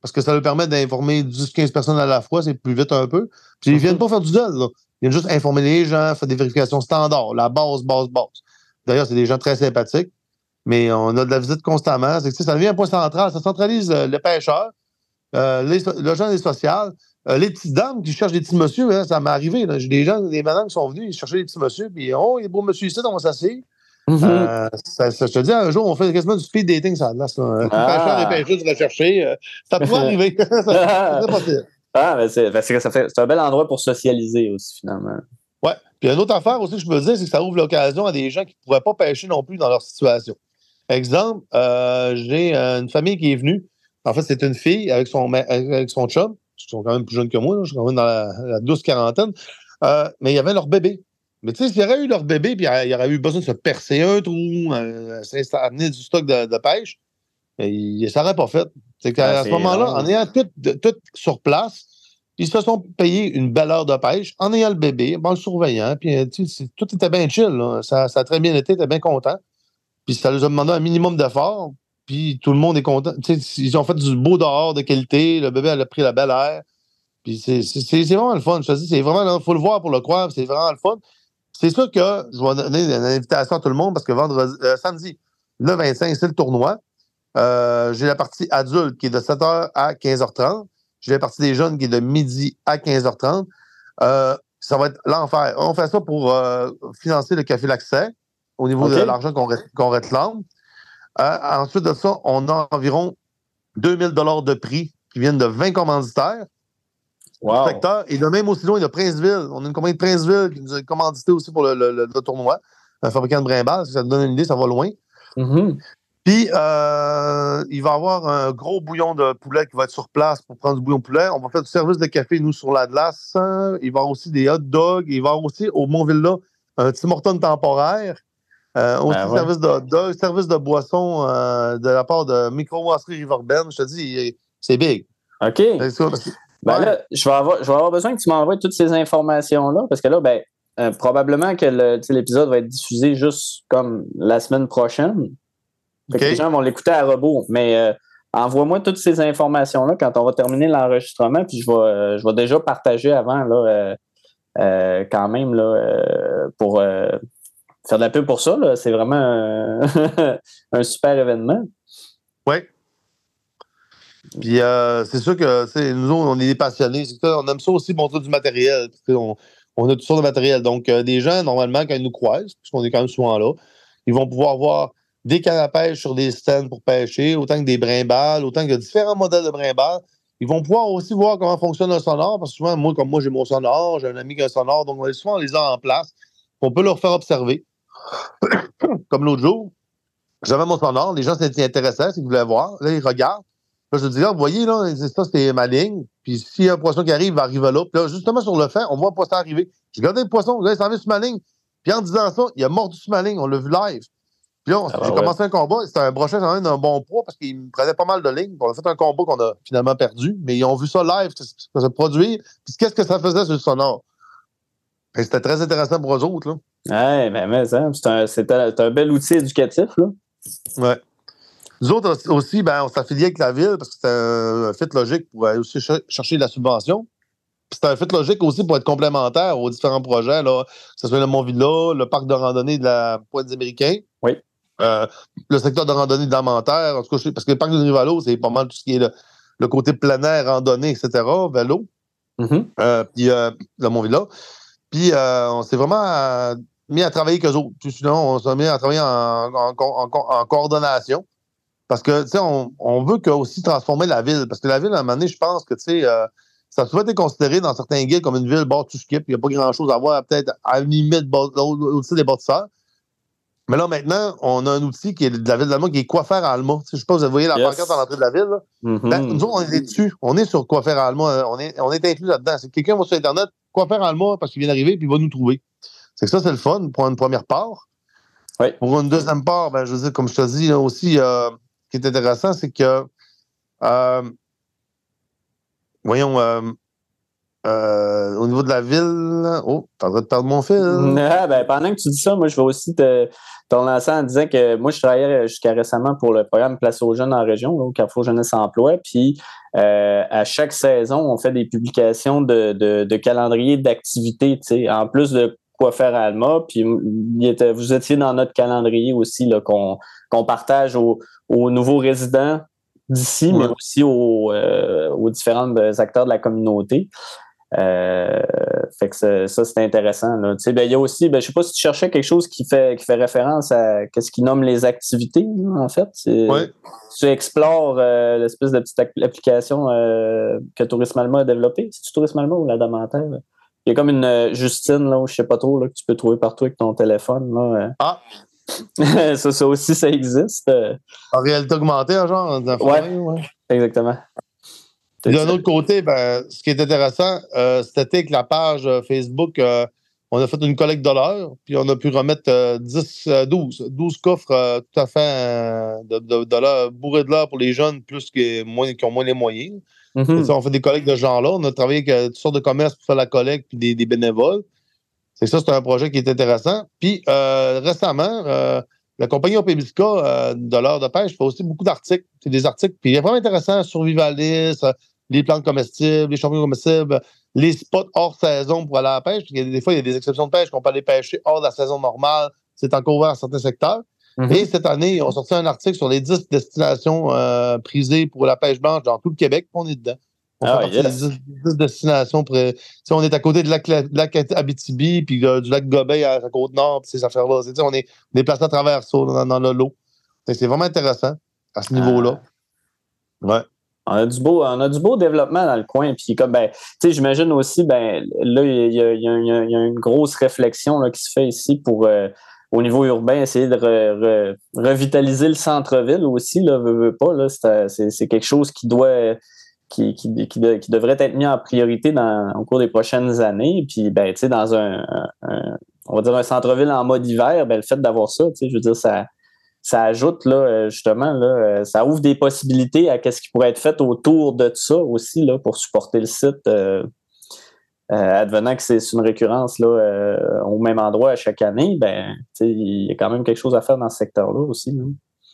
parce que ça leur permet d'informer 10-15 personnes à la fois, c'est plus vite un peu. Puis ils viennent pas faire du dol, là. Ils viennent juste informer les gens, faire des vérifications standards, la base, base, base. D'ailleurs, c'est des gens très sympathiques, mais on a de la visite constamment. C'est, ça devient un point central. Ça centralise euh, le pêcheur, euh, gens des sociales, euh, les petites dames qui cherchent des petits monsieur, hein, ça m'est arrivé. J'ai des gens, des madames qui sont venus chercher des petits monsieur, puis oh, il a beau monsieur ici, on va s'asseoir. Mm -hmm. ça, je te dis, un jour, on fait quasiment du speed dating, ça là. Un pêcheur et pêcheuse va chercher. Euh, ça peut arriver. c'est possible. Ah, mais c'est, c'est un bel endroit pour socialiser aussi, finalement. Ouais. Puis une autre affaire aussi que je me dire, c'est que ça ouvre l'occasion à des gens qui ne pourraient pas pêcher non plus dans leur situation. Exemple, euh, j'ai une famille qui est venue. En fait, c'est une fille avec son, avec son chum. Ils sont quand même plus jeunes que moi. Je suis quand même dans la, douce quarantaine. Euh, mais il y avait leur bébé. Mais tu sais, s'il y aurait eu leur bébé, puis il y aurait eu besoin de se percer un trou, euh, amener du stock de, pêche, il ne s'aurait pas fait. C'est qu'à ah, ce moment-là, en ayant tout, tout, sur place, ils se sont payés une belle heure de pêche en ayant le bébé, en le surveillant, puis tout était bien chill. Ça, ça, a très bien été, ils étaient bien contents. Puis ça leur a demandé un minimum d'effort, puis tout le monde est content. ils ont fait du beau dehors de qualité, le bébé a pris la belle air. Puis c'est vraiment le fun. Je c'est vraiment, il faut le voir pour le croire, c'est vraiment le fun. C'est sûr que je vais donner une invitation à tout le monde parce que vendredi, euh, samedi, le 25, c'est le tournoi. Euh, j'ai la partie adulte qui est de 7h à 15h30. J'ai la partie des jeunes qui est de midi à 15h30. Euh, ça va être l'enfer. On fait ça pour financer le Café L'Accès au niveau de l'argent qu'on réclame. Ensuite de ça, on a environ 2000 dollars de prix qui viennent de 20 commanditaires. Et de même aussi loin, il y a Princeville. On a une compagnie de Princeville qui nous a commandité aussi pour le, tournoi. Un fabricant de brimbales, ça te donne une idée, ça va loin. Mm-hmm. Puis, euh, il va y avoir un gros bouillon de poulet qui va être sur place pour prendre du bouillon de poulet. On va faire du service de café, nous, sur la glace. Il va y avoir aussi des hot dogs. Il va y avoir aussi, au Montville-là, un Tim Horton temporaire. Euh, aussi, ben service de dog, service de boisson euh, de la part de Microbrasserie Riverben. Je te dis, c'est big. OK. Ben là, je vais, avoir, je vais avoir besoin que tu m'envoies toutes ces informations-là, parce que là, ben, euh, probablement que l'épisode va être diffusé juste comme la semaine prochaine. les gens vont l'écouter à robot. Mais euh, envoie-moi toutes ces informations-là quand on va terminer l'enregistrement, puis je vais, je vais déjà partager avant, là, quand même, là, pour faire de la pub pour ça. C'est vraiment un super événement. Oui. Puis euh, c'est sûr que nous, on est des passionnés. on aime ça aussi montrer du matériel. On, a toutes sortes de matériel. Donc, euh, des gens, normalement, quand ils nous croisent, puisqu'on est quand même souvent là, ils vont pouvoir voir des cannes sur des stands pour pêcher, autant que des brimbales, autant que différents modèles de brimbales. Ils vont pouvoir aussi voir comment fonctionne un sonore, parce que souvent, moi, comme moi, j'ai mon sonore, j'ai un ami qui a un sonore, donc souvent, on les a en place. On peut leur faire observer. comme l'autre jour, j'avais mon sonore, les gens s'étaient intéressés, s'ils voulaient voir. Là, ils regardent je dis, vous voyez, là, ça, c'est ma ligne. Puis s'il y a un poisson qui arrive, il va arriver là. Puis là, justement, sur le fin, on voit un poisson arriver. J'ai regardé le poisson, là, il s'en vient sur ma ligne. Puis en disant ça, il a mordu sur ma ligne. On l'a vu live. Puis là, ah, j'ai commencé un combat. C'était un brochet quand même d'un bon poids parce qu'il me prenait pas mal de lignes. On a fait un combat qu'on a finalement perdu. Mais ils ont vu ça live, ça produit. Puis qu'est-ce que ça faisait sur le sonore? C'était très intéressant pour eux autres. Là. Ouais, mais, mais c'est un, un, bel outil éducatif. Là. Ouais. Nous autres aussi, ben, on s'affilie avec la ville parce que c'est un, fit logique pour aller aussi chercher de la subvention. C'est un fit logique aussi pour être complémentaire aux différents projets, là, que ce soit le Mont-Villa, le parc de randonnée de la Pointe des Américains. Oui. Euh, le secteur de randonnée de en tout cas, parce que le parc de Rivalo, c'est pas mal tout ce qui est le, côté plein air, randonnée, etc., vélo. Mm-hmm. Euh, puis euh, le Mont-Villa. Puis on s'est vraiment mis à travailler avec eux autres. Sinon, on s'est mis à travailler en coordination. Parce que, tu sais, on, on, veut aussi transformer la ville. Parce que la ville, à un moment donné, je pense que, tu sais, euh, ça a souvent été considéré dans certains guides comme une ville bord tout skip. Il n'y a pas grand-chose à voir, peut-être à la limite au-dessus des bâtisseurs. Mais là, maintenant, on a un outil qui est de la ville d'Alma qui est Quoi faire à Alma. je sais pas, vous voyez la pancarte à l'entrée de la ville. Mm-hmm. Ben, nous on est dessus. On est sur Quoi faire à Alma. On est, on est inclus là-dedans. C'est quelqu'un va sur Internet, Quoi faire à Alma, parce qu'il vient d'arriver, puis il va nous trouver. C'est que ça, c'est le fun pour une première part. Pour une deuxième part, ben, je veux dire, comme je te dis aussi, euh, qui est intéressant, c'est que, euh, voyons, euh, euh, au niveau de la ville, oh, t'es en train de perdre mon fil. Ah, ben, pendant que tu dis ça, moi, je vais aussi te, te lancer en disant que moi, je travaillais jusqu'à récemment pour le programme Place aux jeunes en région, au Carrefour Jeunesse Emploi. Puis, à chaque saison, on fait des publications de, de, de calendrier d'activités, en plus de quoi faire à Alma. Puis vous étiez dans notre calendrier aussi qu'on partage aux, nouveaux résidents d'ici, mais aussi euh, aux, différents acteurs de la communauté. Euh, fait que ça, c'est intéressant. Ben, il y a aussi, ben, je ne sais pas si tu cherchais quelque chose qui fait, qui fait référence à ce qu'ils nomment les activités, en fait. Tu explores euh, l'espèce de petite application que Tourisme Alma a développée. C'est-tu Tourisme Alma ou la Damentaire? Il y a comme une euh, Justine, là, où je sais pas trop, là, que tu peux trouver partout avec ton téléphone. Là. Euh. Ah! ça, ça aussi, ça existe. En réalité augmentée, genre? Ouais, ouais, exactement. D'un autre côté, ben, ce qui est intéressant, euh, c'était que la page euh, Facebook, euh, on a fait une collecte de l'heure, puis on a pu remettre 10, 12, 12 coffres tout à fait de, de, bourrés de l'heure pour les jeunes plus que, moins, qui ont moins les moyens. Mm-hmm. on fait des collectes de ce genre-là. On a travaillé avec toutes sortes de commerces pour faire la collecte, puis des, bénévoles. C'est ça, c'est un projet qui est intéressant. Puis récemment, la compagnie OPBSK de l'heure de pêche fait aussi beaucoup d'articles. C'est des articles, puis il est vraiment intéressant, survivaliste, les plantes comestibles, les champignons comestibles, les spots hors saison pour aller à la pêche. des fois, il y a des exceptions de pêche qu'on peut aller pêcher hors de la saison normale. C'est encore ouvert à certains secteurs. Mm-hmm. Et cette année, on sorti un article sur les 10 destinations euh, prisées pour la pêche blanche dans tout le Québec. On est dedans. On ah, fait 10, destinations. on est à côté de lac, lac Abitibi, puis du lac Gobey à la côte nord, puis ces affaires-là. On est, placé à travers ça dans, le lot. C'est vraiment intéressant à ce niveau-là. Ah. Ouais. On a du beau, on a du beau développement dans le coin. Puis comme ben, tu sais, j'imagine aussi, ben là, il y a, une grosse réflexion là, qui se fait ici pour euh, au niveau urbain, essayer de revitaliser le centre-ville aussi, là, veut, pas. Là, c'est, quelque chose qui doit qui, devrait être mis en priorité dans, au cours des prochaines années. Puis ben, tu sais, dans un, on va dire un centre-ville en mode hiver, ben, le fait d'avoir ça, tu sais, je veux dire, ça ça ajoute là, justement, là, ça ouvre des possibilités à ce qui pourrait être fait autour de ça aussi là, pour supporter le site. Euh, advenant que c'est une récurrence là, au même endroit à chaque année, ben, il y a quand même quelque chose à faire dans ce secteur-là aussi.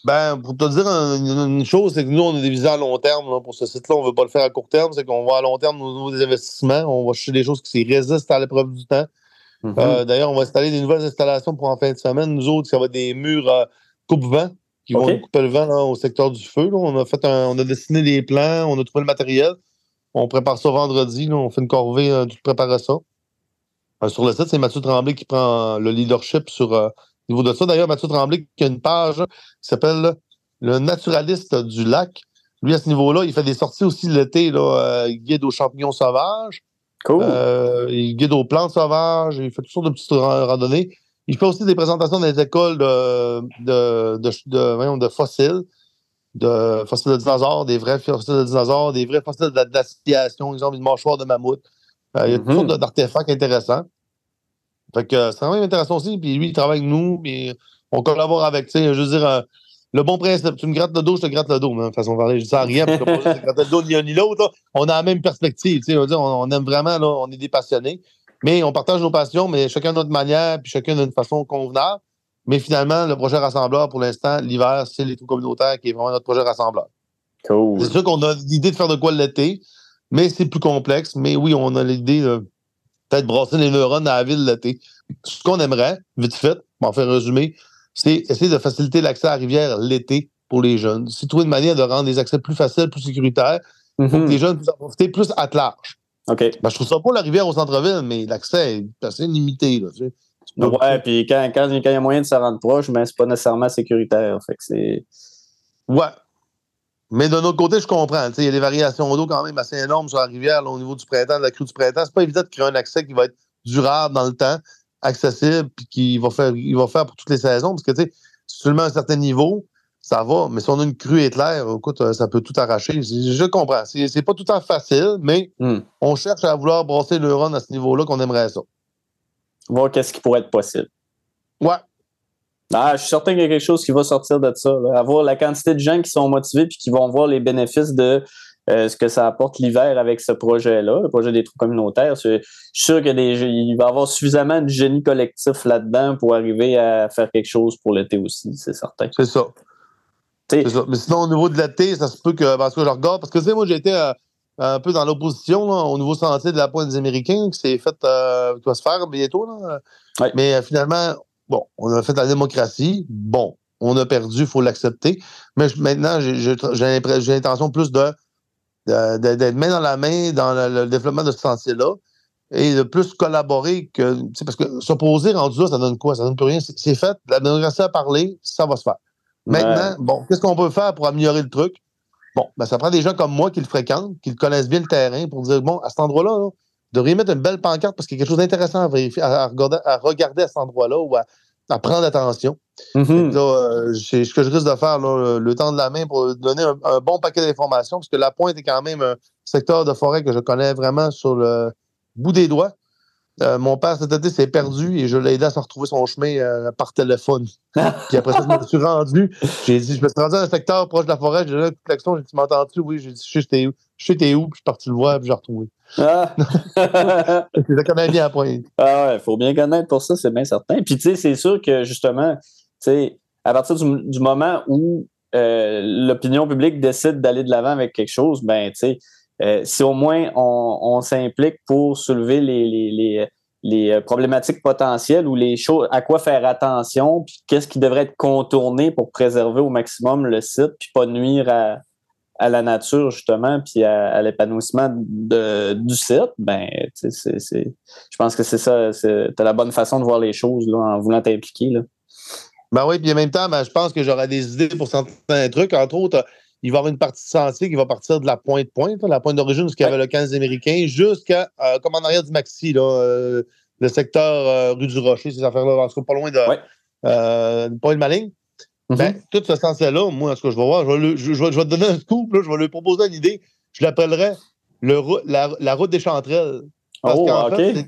Ben, pour te dire une, chose, c'est que nous, on a des visées à long terme pour ce site-là. On ne veut pas le faire à court terme. C'est qu'on va à long terme au niveau des investissements. On va chercher des choses qui résistent à l'épreuve du temps. Mm-hmm. D'ailleurs, on va installer des nouvelles installations pour en fin de semaine. Nous autres, ça va être des murs coupe-vent qui vont couper le vent au secteur du feu. On a fait on a dessiné des plans, on a trouvé le matériel. On prépare ça vendredi. on fait une corvée euh, de préparer ça. Euh, sur le site, c'est Mathieu Tremblay qui prend le leadership sur euh, au niveau de ça. D'ailleurs, Mathieu Tremblay qui a une page qui s'appelle Le naturaliste du lac. Lui, à ce niveau-là, il fait des sorties aussi l'été, il guide aux champignons sauvages. Cool. il guide aux plantes sauvages. Il fait toutes sortes de petites randonnées. Il fait aussi des présentations dans les écoles de, de, de, de fossiles, de fossiles de dinosaures, des vrais fossiles de dinosaures, des vrais fossiles d'aspillation, exemple une mâchoire de mammouth. Euh, il y a toutes mhm. sortes d'artefacts intéressants. Fait que c'est vraiment intéressant aussi. Puis lui, il travaille avec nous, puis on collabore avec, tu sais, je veux dire, euh, le bon principe, tu me grattes le dos, je te gratte le dos. De façon de parler, je dis ça à rien, parce que te gratter le dos ni l'un ni l'autre. On a la même perspective, tu sais, on, on aime vraiment, là, on est des passionnés. Mais on partage nos passions, mais chacun de notre manière, puis chacun d'une façon convenable. Mais finalement, le projet rassembleur, pour l'instant, l'hiver, c'est les trous communautaires qui est vraiment notre projet rassembleur. Cool. C'est sûr qu'on a l'idée de faire de quoi l'été, mais c'est plus complexe. Mais oui, on a l'idée de peut-être brasser les neurones à la ville l'été. Ce qu'on aimerait, vite fait, pour en faire résumer, c'est essayer de faciliter l'accès à la rivière l'été pour les jeunes. C'est trouver une manière de rendre les accès plus faciles, plus sécuritaires, pour que mm-hmm. les jeunes puissent en profiter plus à large. Ben, je trouve ça pas la rivière au centre-ville, mais l'accès est assez limité. Là, ouais, puis quand, quand, il y a moyen de se rendre proche, mais c'est pas nécessairement sécuritaire. Fait que c'est. Ouais. Mais d'un autre côté, je comprends. Il y a des variations d'eau quand même assez énormes sur la rivière au niveau du printemps, de la crue du printemps. C'est pas évident de créer un accès qui va être durable dans le temps, accessible, puis qui va faire, il va faire pour toutes les saisons. Parce que, tu sais, seulement à un certain niveau, ça va. Mais si on a une crue éclair, écoute, euh, ça peut tout arracher. Je comprends. C'est pas tout à fait facile, mais hmm. on cherche à vouloir brasser le run à ce niveau-là qu'on aimerait ça. Voir qu'est-ce qui pourrait être possible. Ouais. Ah, je suis certain qu'il y a quelque chose qui va sortir de ça. Avoir la quantité de gens qui sont motivés et qui vont voir les bénéfices de euh, ce que ça apporte l'hiver avec ce projet-là, le projet des trous communautaires. Je suis sûr qu'il va y avoir suffisamment de génie collectif là-dedans pour arriver à faire quelque chose pour l'été aussi, c'est certain. C'est ça. Mais sinon, au niveau de l'été, ça se peut que. Parce que je regarde, parce que tu sais, moi, j'étais euh, un peu dans l'opposition au nouveau sentier de la pointe des Américains qui s'est fait, euh, qui va se faire bientôt. Là. Mais euh, finalement, bon, on a fait la démocratie. Bon, on a perdu, il faut l'accepter. Mais maintenant, j'ai l'intention plus de d'être main dans la main dans le, développement de ce sentier-là et de plus collaborer que. Parce que s'opposer rendu là, ça donne quoi? Ça donne plus rien. C'est fait. La démocratie a parlé, ça va se faire. Maintenant, bon, qu'est-ce qu'on peut faire pour améliorer le truc? Bon, ben, ça prend des gens comme moi qui le fréquentent, qui le connaissent bien le terrain pour dire, bon, à cet endroit-là, là, devriez mettre une belle pancarte parce qu'il y a quelque chose d'intéressant à, vérifier, à, regarder, à, regarder, à cet endroit-là ou à, prendre attention. Mm-hmm. Euh, c'est ce que je risque de faire, le, temps de la main pour donner un, bon paquet d'informations, parce que la pointe est quand même un secteur de forêt que je connais vraiment sur le bout des doigts. Euh, mon père, cet été, s'est perdu et je l'ai aidé à se retrouver son chemin euh, par téléphone. Puis après ça, je me suis rendu. J'ai dit, je me suis rendu dans un secteur proche de la forêt. J'ai donné un coup de klaxon. J'ai dit, tu m'entends-tu? Oui, j'ai dit, je sais où. Je sais t'es où. Puis je suis parti le voir, puis j'ai retrouvé. Ah. je le connais bien à point. Ah ouais, il faut bien connaître pour ça, c'est bien certain. Puis tu sais, c'est sûr que justement, tu sais, à partir du, moment où euh, l'opinion publique décide d'aller de l'avant avec quelque chose, ben, tu sais, euh, si au moins on, s'implique pour soulever les, euh, problématiques potentielles ou les choses, à quoi faire attention, puis qu'est-ce qui devrait être contourné pour préserver au maximum le site, puis pas nuire à, la nature, justement, puis à, l'épanouissement du site, ben, c'est, je pense que c'est ça, c'est la bonne façon de voir les choses là, en voulant t'impliquer. Ben oui, puis en même temps, ben, je pense que j'aurais des idées pour certains trucs. Entre autres, il va y avoir une partie de sentier qui va partir de la pointe-pointe, la pointe d'origine jusqu'à ouais. le 15 américain, jusqu'à, euh, comme en arrière du Maxi, là, euh, le secteur euh, rue du Rocher, ces affaires-là, en tout cas pas loin de ouais. Pointe-Maligne. Mm-hmm. ben, tout ce sentier-là, moi, ce que je vais voir, je vais, je, vais, te donner un scoop, là, je vais lui proposer une idée. Je l'appellerai la, route des chanterelles. Parce oh, qu'en fait,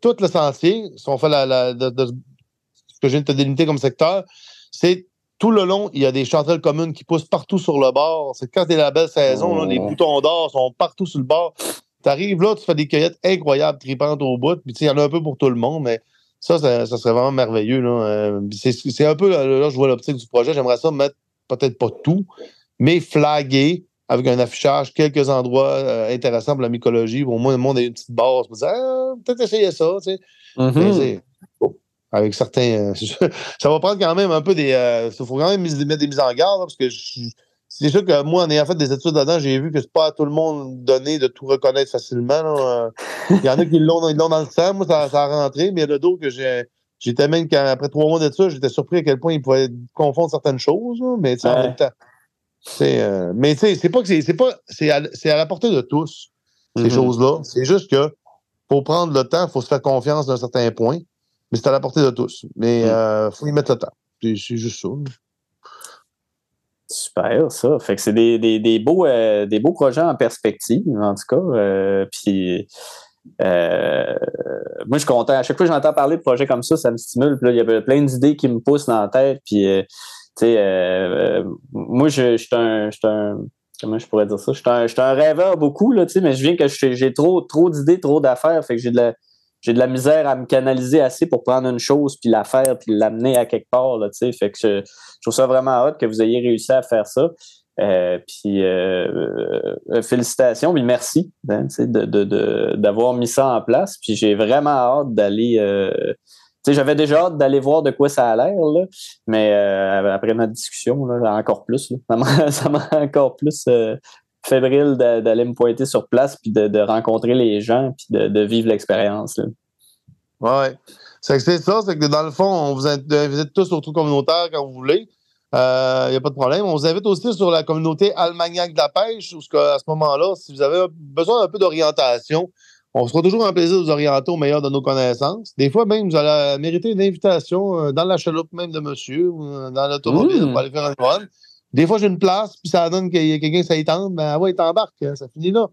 tout, le sentier, si on fait la, ce que je viens de te délimiter comme secteur, c'est tout le long, il y a des chanterelles communes qui poussent partout sur le bord. C'est quand c'est la belle saison, les oh. boutons d'or sont partout sur le bord. Tu arrives là, tu fais des cueillettes incroyables, tripantes au bout. Puis il y en a un peu pour tout le monde, mais ça, ça, serait vraiment merveilleux. Euh, c'est un peu là, je vois l'optique du projet. J'aimerais ça mettre peut-être pas tout, mais flaguer avec un affichage, quelques endroits euh, intéressants pour la mycologie. Au moins, le monde a une petite base. Ah, peut-être essayer ça. Tu sais. Mm-hmm avec certains. Euh, ça va prendre quand même un peu des. Il euh, faut quand même mettre des mises en garde, parce que c'est sûr que moi, en ayant fait des études là-dedans, j'ai vu que c'est pas à tout le monde donné de tout reconnaître facilement. Euh. Il y en a qui l'ont dans le sang, moi, ça, ça, a rentré, mais il y a d'autres que j'ai. J'étais même qu'après trois mois d'études, j'étais surpris à quel point ils pouvaient confondre certaines choses, mais en même temps. mais tu sais, c'est pas que c'est pas. C'est à, à, la portée de tous, ces mm-hmm. choses-là. C'est juste que pour prendre le temps, il faut se faire confiance d'un certain point mais c'est à la portée de tous. Mais il mm. euh, faut y mettre le temps. C'est juste ça. Super, ça. Fait que c'est des, des, des, beaux, euh, des beaux projets en perspective, en tout cas. Euh, puis, moi, je suis content. À chaque fois que j'entends parler de projets comme ça, ça me stimule. Puis là, il y a plein d'idées qui me poussent dans la tête. Puis, tu sais, moi, je, suis un, un, Comment je pourrais dire ça? Je suis un, un, rêveur beaucoup, là, mais je viens que j'ai trop, trop d'idées, trop d'affaires. Fait que j'ai de la j'ai de la misère à me canaliser assez pour prendre une chose puis la faire puis l'amener à quelque part là, fait que je, trouve ça vraiment hot que vous ayez réussi à faire ça. Euh, puis euh, euh, félicitations, puis merci hein, de, d'avoir mis ça en place. Puis j'ai vraiment hâte d'aller. j'avais déjà hâte d'aller voir de quoi ça a l'air, mais après notre discussion, là, encore plus. ça m'a encore plus fébrile d'aller me pointer sur place, puis de, rencontrer les gens, puis de, vivre l'expérience. Oui. C'est ça, c'est que dans le fond, on vous invite tous au trou communautaire quand vous voulez. Il euh, n'y a pas de problème. On vous invite aussi sur la communauté Almagnac de la pêche, où à ce moment-là, si vous avez besoin d'un peu d'orientation, on sera toujours un plaisir de vous orienter au meilleur de nos connaissances. Des fois, même, vous allez mériter une invitation euh, dans la chaloupe même de monsieur, ou euh, dans l'automobile, mmh. pour aller faire un run. Des fois, j'ai une place, puis ça donne qu'il y a quelqu'un qui ça tente, ben ouais, il t'embarque, hein, ça finit là.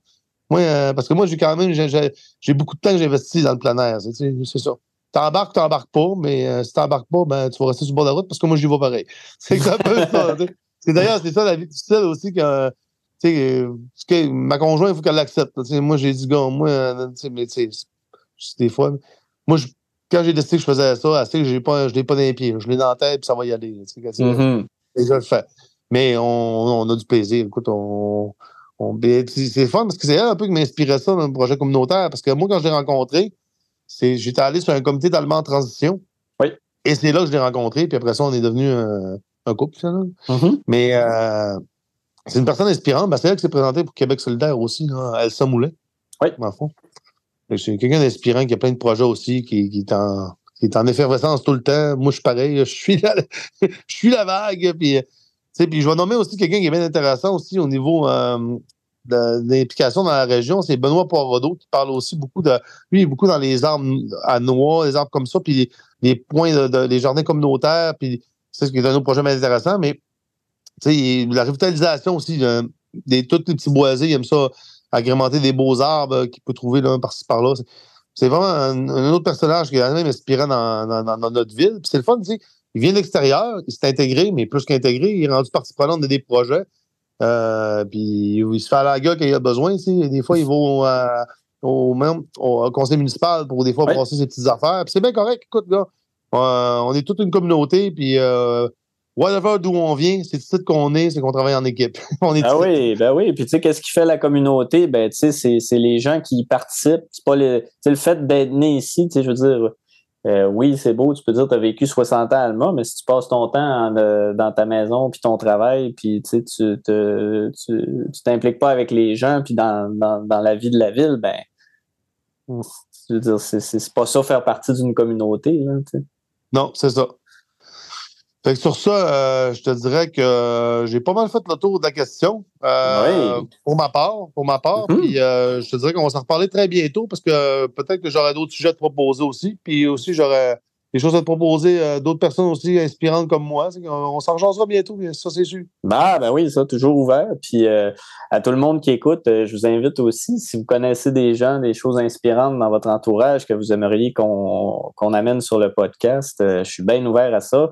Moi, euh, parce que moi, j'ai quand même, j'ai beaucoup de temps que j'investis dans le plein air, c'est ça. T'embarques, t'embarques pas, mais euh, si t'embarques pas, ben, tu vas rester sur le bord de la route parce que moi, j'y vais pareil. C'est un peu ça. C'est d'ailleurs, c'est ça la vie difficile aussi que, que ma conjointe, il faut qu'elle l'accepte. Moi, j'ai dit, gars, moi, euh, mais des fois, moi, quand j'ai décidé que je faisais ça, elle sait que pas, je l'ai pas dans les pieds. Je l'ai dans la tête, puis ça va y aller. Mm-hmm. Et je le fais. Mais on, a du plaisir. Écoute, on, ben, c'est fun parce que c'est elle un peu qui m'inspirait ça dans le projet communautaire. Parce que moi, quand je l'ai rencontré, j'étais allé sur un comité d'allemand en transition. Oui. Et c'est là que je l'ai rencontré. Puis après ça, on est devenu un, couple, finalement. Mm-hmm. Mais euh, c'est une personne inspirante. Ben, c'est elle qui s'est présentée pour Québec solidaire aussi, là, Elsa Moulet. Oui. Dans fond. C'est quelqu'un d'inspirant qui a plein de projets aussi, qui, qui est en qui est en effervescence tout le temps. Moi, je suis pareil. Je suis la, je suis la vague. Puis puis je vais nommer aussi quelqu'un qui est bien intéressant aussi au niveau euh, d'implication dans la région. C'est Benoît Poivreau qui parle aussi beaucoup de. Lui, il est beaucoup dans les arbres à noix, les arbres comme ça, puis les, points de, jardins communautaires, puis c'est ce qui est un autre projet intéressant, mais la revitalisation aussi, des, tous les petits boisés, ils aiment ça, agrémenter des beaux arbres qu'il peut trouver par-ci par-là. C'est vraiment un, autre personnage qui est même inspirant dans, dans, notre ville. c'est le fun, tu sais. Il vient de l'extérieur, il s'est intégré, mais plus qu'intégré, il est rendu partie prenante de des projets. Euh, puis il se fait à la gueule quand il a besoin. Des fois, il va au, même, au, conseil municipal pour des fois passer ses petites affaires. c'est bien correct. Écoute, gars, euh, on est toute une communauté. Puis euh, whatever d'où on vient, c'est tout qu'on est, c'est qu'on travaille en équipe. on est ah oui, ben oui. Puis tu sais, qu'est-ce qui fait la communauté? Ben tu sais, c'est les gens qui participent. C'est pas le, le fait d'être né ici, tu sais, je veux dire. Euh, oui, c'est beau, tu peux dire que tu as vécu 60 ans à Alma, mais si tu passes ton temps euh, dans ta maison, puis ton travail, puis tu t'impliques pas avec les gens, puis dans, la vie de la ville, ben, dire, c'est pas ça faire partie d'une communauté. Là, non, c'est ça. Fait que sur ça, euh, je te dirais que euh, j'ai pas mal fait le tour de la question. Euh, oui. Pour ma part. Pour ma part. Mm-hmm. Puis je te dirais qu'on va s'en reparler très bientôt parce que peut-être que j'aurai d'autres sujets à te proposer aussi. Puis aussi, j'aurais des choses à te proposer d'autres personnes aussi inspirantes comme moi. On, s'en rejoindra bientôt, ça c'est sûr. Bah, ben oui, ça, toujours ouvert. Puis à tout le monde qui écoute, je vous invite aussi, si vous connaissez des gens, des choses inspirantes dans votre entourage que vous aimeriez qu'on amène sur le podcast, je suis bien ouvert à ça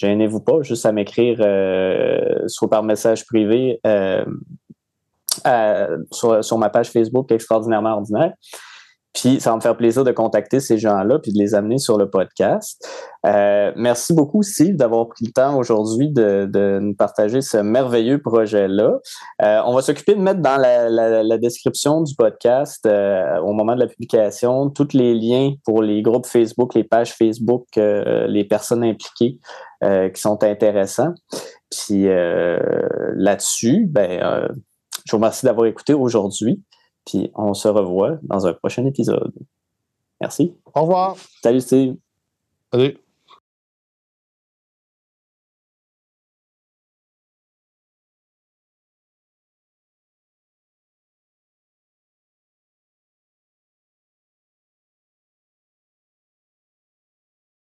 gênez-vous pas, juste à m'écrire euh, soit par message privé euh, sur, ma page Facebook Extraordinairement Ordinaire. Puis ça va me faire plaisir de contacter ces gens-là puis de les amener sur le podcast. Euh, merci beaucoup, Steve, d'avoir pris le temps aujourd'hui de, nous partager ce merveilleux projet-là. On va s'occuper de mettre dans la, description du podcast, au moment de la publication, tous les liens pour les groupes Facebook, les pages Facebook, les personnes impliquées qui sont intéressants. Puis là-dessus, ben, je vous remercie d'avoir écouté aujourd'hui. Puis on se revoit dans un prochain épisode. Merci. Au revoir. Salut Steve. Salut.